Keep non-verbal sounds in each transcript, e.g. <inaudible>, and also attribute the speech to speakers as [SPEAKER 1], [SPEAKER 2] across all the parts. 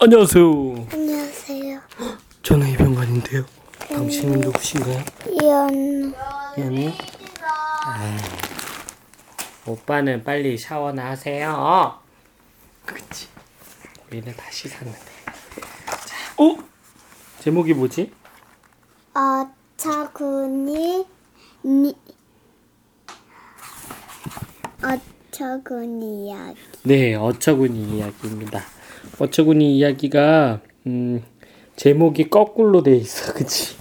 [SPEAKER 1] 안녕하세요.
[SPEAKER 2] 안녕하세요.
[SPEAKER 1] 저는 이병관인데요. 당신은 누구신가요?
[SPEAKER 2] 이언
[SPEAKER 1] 미안해요. 오빠는 빨리 샤워나 하세요. 그치. 우리는 다 씻었는데. 자, 어? 제목이 뭐지?
[SPEAKER 2] 어처구니 니 어처구니 이야기.
[SPEAKER 1] 네, 어처구니 이야기입니다. 어처구니 이야기가 음, 제목이 거꾸로 돼 있어, <laughs> 그치?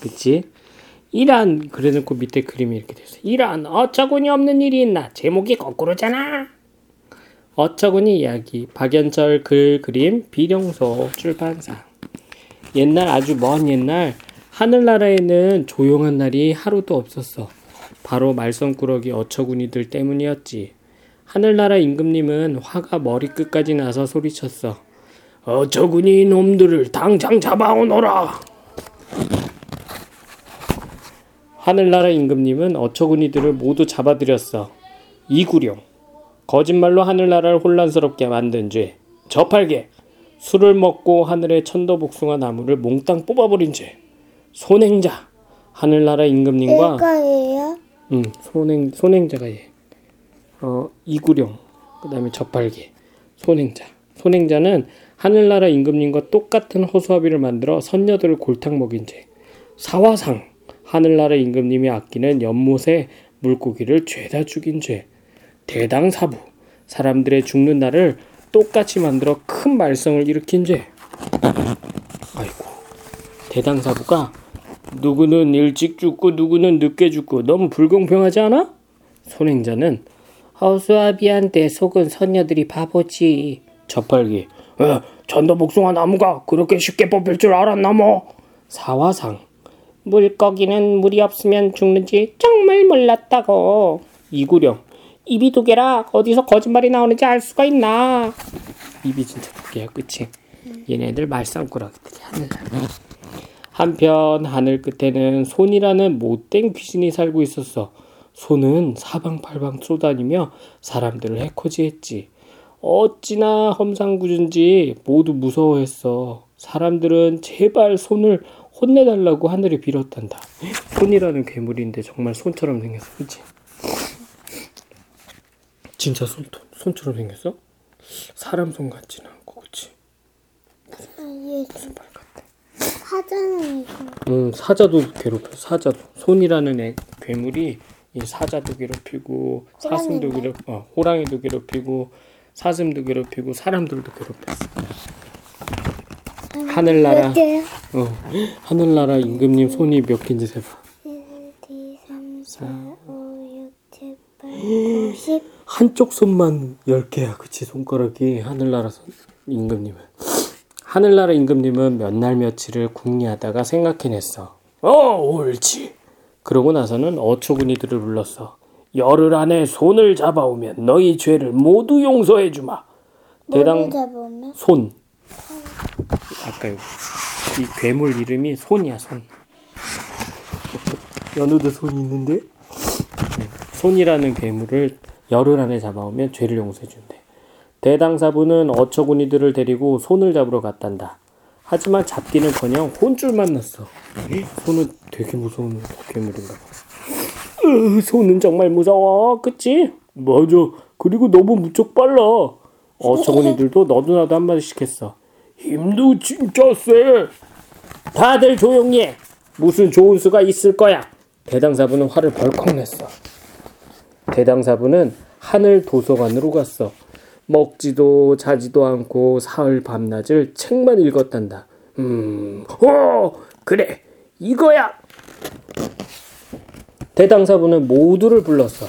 [SPEAKER 1] 그치? 이란 그래놓고 밑에 그림이 이렇게 돼 있어. 이란 어처구니 없는 일이 있나? 제목이 거꾸로잖아. 어처구니 이야기 박연철 글 그림 비룡소 출판사. 옛날 아주 먼 옛날 하늘나라에는 조용한 날이 하루도 없었어. 바로 말썽꾸러기 어처구니들 때문이었지. 하늘나라 임금님은 화가 머리끝까지 나서 소리쳤어. 어처구니 놈들을 당장 잡아오너라. 하늘나라 임금님은 어처구니들을 모두 잡아들였어. 이구룡. 거짓말로 하늘나라를 혼란스럽게 만든 죄. 저팔계. 술을 먹고 하늘의 천도복숭아 나무를 몽땅 뽑아버린 죄. 손행자. 하늘나라 임금님과? 응, 손행 손행자가 얘. 어, 이구룡. 그 다음에 저팔계. 손행자. 손행자는 하늘나라 임금님과 똑같은 허수아비를 만들어 선녀들을 골탕 먹인 죄. 사화상. 하늘나라 임금님이 아끼는 연못의 물고기를 죄다 죽인 죄. 대당사부. 사람들의 죽는 날을 똑같이 만들어 큰 말썽을 일으킨 죄. 아이고. 대당사부가 누구는 일찍 죽고 누구는 늦게 죽고 너무 불공평하지 않아? 손행자는 허수아비한테 속은 선녀들이 바보지. 저팔기. 에, 전도 복숭아 나무가 그렇게 쉽게 뽑힐 줄 알았나 뭐. 사화상. 물고기는 물이 없으면 죽는지 정말 몰랐다고. 이구령. 입이 두 개라 어디서 거짓말이 나오는지 알 수가 있나. 입이 진짜 두 개야, 그치? 얘네들 말썽꾸러기들이 하늘. 한편 하늘 끝에는 손이라는 못된 귀신이 살고 있었어. 손은 사방팔방 쏘다니며 사람들을 해코지했지. 어찌나 험상궂은지 모두 무서워했어. 사람들은 제발 손을 혼내달라고 하늘에 빌었단다. 손이라는 괴물인데 정말 손처럼 생겼어. 그치? 진짜 손, 손처럼 생겼어? 사람 손 같지는 않고, 그치?
[SPEAKER 2] 아, 얘
[SPEAKER 1] 무슨 말 같아.
[SPEAKER 2] 사자는.
[SPEAKER 1] 음, 사자도 괴롭혀. 사자도 손이라는 애, 괴물이 이 사자도 괴롭히고 사슴도? 괴롭, 어, 호랑이도 괴롭히고 사슴도 괴롭히고 사람들도 괴롭혔어. 하늘나라.
[SPEAKER 2] 몇 개요?
[SPEAKER 1] 어, 하늘나라 임금님 손이 몇 개인지 세봐.
[SPEAKER 2] 1, 2, 3, 4, 5, 6, 7, 8, 9, 10.
[SPEAKER 1] 한쪽 손만 10개야. 그치? 손가락이 하늘나라 손, 임금님은. 하늘나라 임금님은 몇 날 며칠을 궁리하다가 생각해냈어. 어, 옳지. 그러고 나서는 어처구니들을 불렀어. 열흘 안에 손을 잡아오면 너희 죄를 모두 용서해 주마. 대당
[SPEAKER 2] 뭐를 잡으면?
[SPEAKER 1] 손. 아까 이 괴물 이름이 손이야 손. 연우도 손이 있는데 네, 손이라는 괴물을 열흘 안에 잡아오면 죄를 용서해 준대. 대당사부는 어처구니들을 데리고 손을 잡으러 갔단다. 하지만 잡기는커녕 혼쭐만 났어. 손은 되게 무서운 괴물인가 봐. 으, 손은 정말 무서워, 그치? 맞아. 그리고 너무 무척 빨라. 어처구니들도 너도 나도 한마디씩 했어. 힘도 진짜 세. 다들 조용히 해. 무슨 좋은 수가 있을 거야. 대당사부는 화를 벌컥 냈어. 대당사부는 하늘 도서관으로 갔어. 먹지도 자지도 않고 사흘 밤낮을 책만 읽었단다. 음, 어, 그래, 이거야. 대당사부는 모두를 불렀어.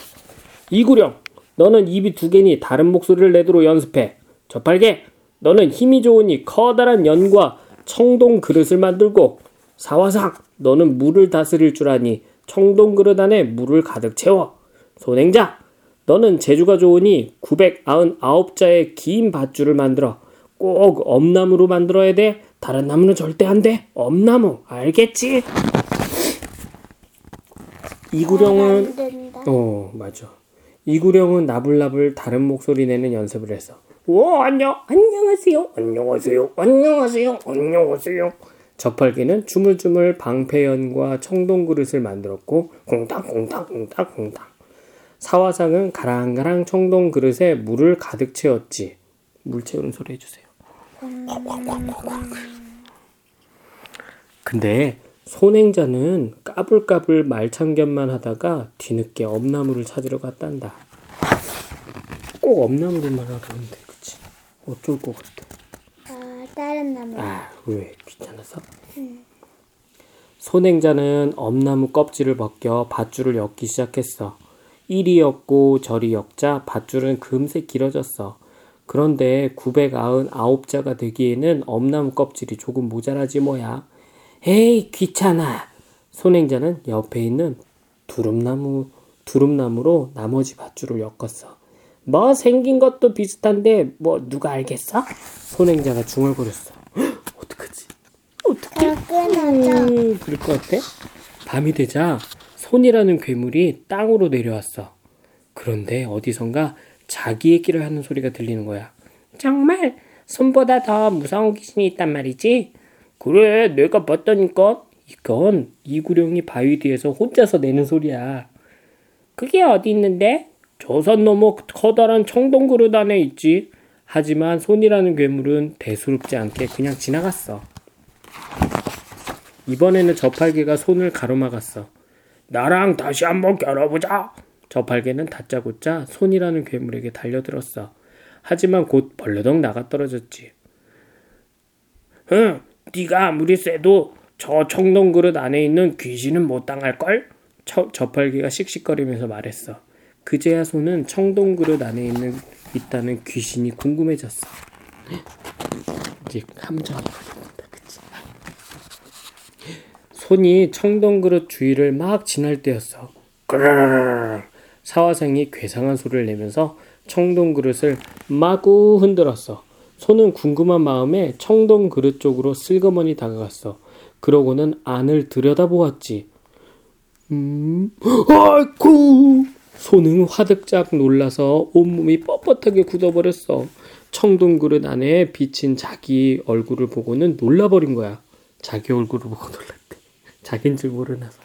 [SPEAKER 1] 이구령, 너는 입이 두 개니 다른 목소리를 내도록 연습해. 저팔계, 너는 힘이 좋으니 커다란 연과 청동 그릇을 만들고 사화상, 너는 물을 다스릴 줄 아니 청동 그릇 안에 물을 가득 채워. 손행자, 너는 재주가 좋으니 999자의 긴 밧줄을 만들어 꼭 엄나무로 만들어야 돼. 다른 나무는 절대 안 돼. 엄나무, 알겠지? 이구령은. 어, 맞아. 이구령은 나불나불 다른 목소리 내는 연습을 했어. 오 안녕 안녕하세요 안녕하세요 안녕하세요 안녕하세요 저팔계는 주물주물 방패연과 청동 그릇을 만들었고 공탕 공탕 공탕 공탕 사화상은 가랑가랑 청동 그릇에 물을 가득 채웠지 물 채우는 소리 해주세요 근데 손행자는 까불까불 말참견만 하다가 뒤늦게 엄나무를 찾으러 갔단다 꼭 엄나무로만 하려는데 그치 어쩔 것 같아
[SPEAKER 2] 아, 다른 나무.
[SPEAKER 1] 아, 왜 귀찮아서? 손행자는 엄나무 껍질을 벗겨 밧줄을 엮기 시작했어. 이리 엮고 저리 엮자 밧줄은 금세 길어졌어. 그런데 999자가 되기에는 엄나무 껍질이 조금 모자라지 뭐야. 에이, 귀찮아. 손행자는 옆에 있는 두릅나무, 두릅나무로 나머지 밧줄을 엮었어. 뭐 생긴 것도 비슷한데 뭐 누가 알겠어? 손행자가 중얼거렸어. 헉, <gasps> 어떡하지? 어떡해?
[SPEAKER 2] 끊어져.
[SPEAKER 1] 음, 그럴 것 같아? 밤이 되자 손이라는 괴물이 땅으로 내려왔어. 그런데 어디선가 자기 얘기를 하는 소리가 들리는 거야. 정말 손보다 더 무서운 귀신이 있단 말이지? 그래, 내가 봤다니까. 이건 이구룡이 바위 뒤에서 혼자서 내는 소리야. 그게 어디 있는데? 조선 너머 커다란 청동 그릇 안에 있지. 하지만 손이라는 괴물은 대수롭지 않게 그냥 지나갔어. 이번에는 저팔계가 손을 가로막았어. 나랑 다시 한번 겨뤄보자. 저팔계는 다짜고짜 손이라는 괴물에게 달려들었어. 하지만 곧 벌레덩 나가 떨어졌지. 응, 네가 아무리 쎄도 저 청동 그릇 안에 있는 귀신은 못 당할걸? 저, 저팔계가 씩씩거리면서 말했어. 그제야 손은 청동 그릇 안에 있는 있다는 귀신이 궁금해졌어. 이제 함정이 걸린다, 그치? 손이 청동 그릇 주위를 막 지날 때였어. 사화상이 괴상한 소리를 내면서 청동 그릇을 마구 흔들었어. 손은 궁금한 마음에 청동 그릇 쪽으로 슬그머니 다가갔어. 그러고는 안을 들여다보았지. 음, 아이쿠! 손은 화득짝 놀라서 온몸이 뻣뻣하게 굳어버렸어. 청동 그릇 안에 비친 자기 얼굴을 보고는 놀라버린 거야. 자기 얼굴을 보고 놀랐대. 자긴 줄 모르나서.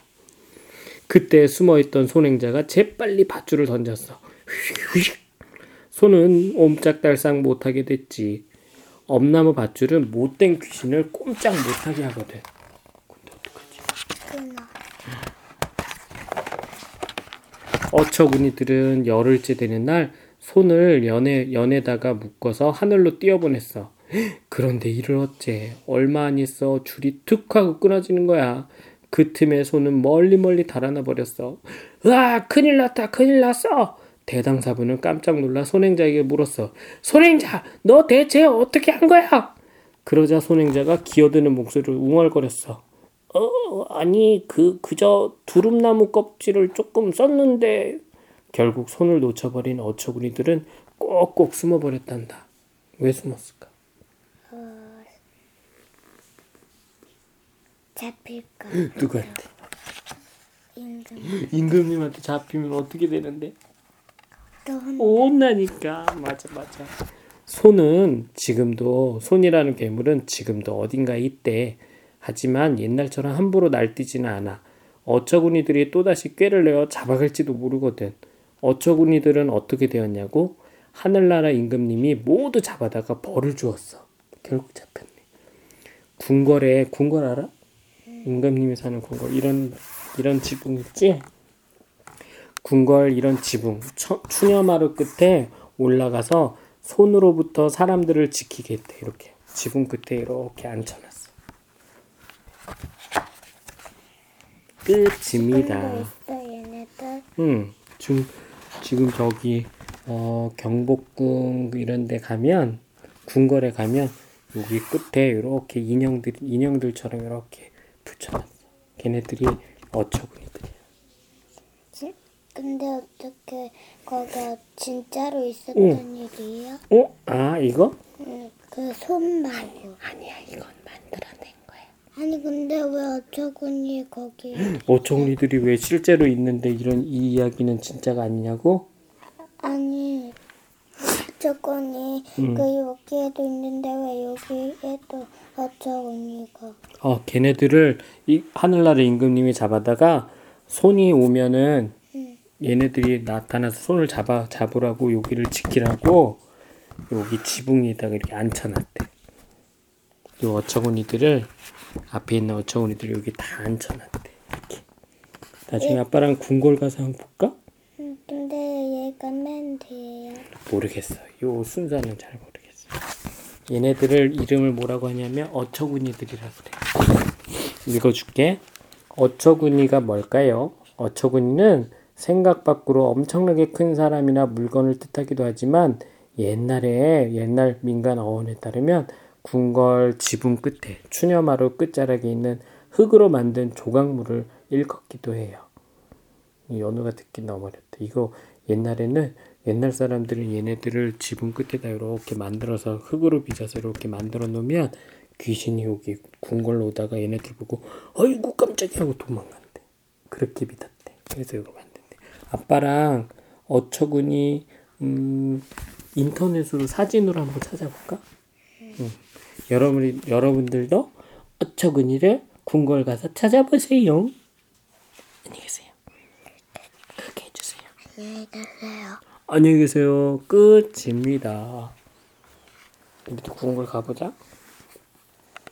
[SPEAKER 1] 그때 숨어있던 손행자가 재빨리 밧줄을 던졌어. 휙휙. 손은 옴짝달싹 못하게 됐지. 엄나무 밧줄은 못된 귀신을 꼼짝 못하게 하거든. 근데 어떡하지? 어처구니들은 열흘째 되는 날 손을 연에, 연에다가 묶어서 하늘로 띄어보냈어. 그런데 이를 어째 얼마 안 있어 줄이 툭 하고 끊어지는 거야. 그 틈에 손은 멀리 멀리 달아나 버렸어. 으아 큰일 났다 큰일 났어. 대당사부는 깜짝 놀라 손행자에게 물었어. 손행자 너 대체 어떻게 한 거야? 그러자 손행자가 기어드는 목소리를 웅얼거렸어. 어, 아니, 그, 그저 두릅나무 껍질을 조금 썼는데, 결국 손을 놓쳐버린 어처구니들은 꼭꼭 숨어버렸단다. 왜 숨었을까?
[SPEAKER 2] 잡힐까?
[SPEAKER 1] 누구한테?
[SPEAKER 2] 임금.
[SPEAKER 1] 임금님한테 잡히면 어떻게 되는데? 혼나니까. 맞아, 맞아. 손은 지금도, 손이라는 괴물은 지금도 어딘가에 있대. 하지만 옛날처럼 함부로 날뛰지는 않아. 어처구니들이 또다시 꾀를 내어 잡아갈지도 모르거든. 어처구니들은 어떻게 되었냐고? 하늘나라 임금님이 모두 잡아다가 벌을 주었어. 결국 잡혔네. 궁궐에 궁궐 알아? 임금님이 사는 궁궐 이런 이런 지붕 있지? 궁궐 이런 지붕 처, 추녀마루 끝에 올라가서 손으로부터 사람들을 지키게 했대 이렇게 지붕 끝에 이렇게 앉혀놨어. 끝입니다. 응, 지금 지금 저기 어, 경복궁 이런 데 가면 궁궐에 가면 여기 끝에 이렇게 인형들 인형들처럼 이렇게 붙여놨어. 걔네들이 어처구니들이야.
[SPEAKER 2] 지- 근데 어떻게 거기가 진짜로 있었던 일이에요?
[SPEAKER 1] 어? 아 이거?
[SPEAKER 2] 응, 그 손 말고.
[SPEAKER 1] 아니야 이건 만들어낸 거야.
[SPEAKER 2] 아니 근데 왜 어처구니 거기 <gasps>
[SPEAKER 1] 어처구니들이 왜 실제로 있는데 이런 이 이야기는 진짜가 아니냐고?
[SPEAKER 2] 아니 어처구니
[SPEAKER 1] 음.
[SPEAKER 2] 그 여기에도 있는데 왜 여기에도 어처구니가
[SPEAKER 1] 어, 걔네들을 이 하늘나라 임금님이 잡아다가 손이 오면은
[SPEAKER 2] 응.
[SPEAKER 1] 얘네들이 나타나서 손을 잡아 잡으라고 여기를 지키라고 여기 지붕에다가 이렇게 앉혀놨대. 요 어처구니들을 앞에 있는 어처구니들 여기 다 앉혀놨대. 이렇게. 나중에 아빠랑 궁궐 가서 한번 볼까?
[SPEAKER 2] 응, 근데 얘가 맨 뒤에야
[SPEAKER 1] 모르겠어. 요 순서는 잘 모르겠어. 얘네들을 이름을 뭐라고 하냐면 어처구니들이라고 그래. 읽어줄게. 어처구니가 뭘까요? 어처구니는 생각 밖으로 엄청나게 큰 사람이나 물건을 뜻하기도 하지만 옛날에 옛날 민간 어원에 따르면 궁궐 지붕 끝에 추녀마루 끝자락에 있는 흙으로 만든 조각물을 일컫기도 해요. 이 연우가 듣기 너무 어렵다. 이거 옛날에는 옛날 사람들은 얘네들을 지붕 끝에다 이렇게 만들어서 흙으로 빚어서 이렇게 만들어 놓으면 귀신이 여기 궁궐로 오다가 얘네들 보고 아이고 깜짝이야 하고 도망간대. 그렇게 믿었대. 그래서 이거 만든대. 아빠랑 어처구니 음, 인터넷으로 사진으로 한번 찾아볼까? 응. 여러분이 여러분들도 어처구니를 궁궐 가서 찾아보세요. 안녕히 계세요.
[SPEAKER 2] 안녕히 계세요
[SPEAKER 1] 안녕히 계세요. 끝입니다. 우리도 궁궐 가보자.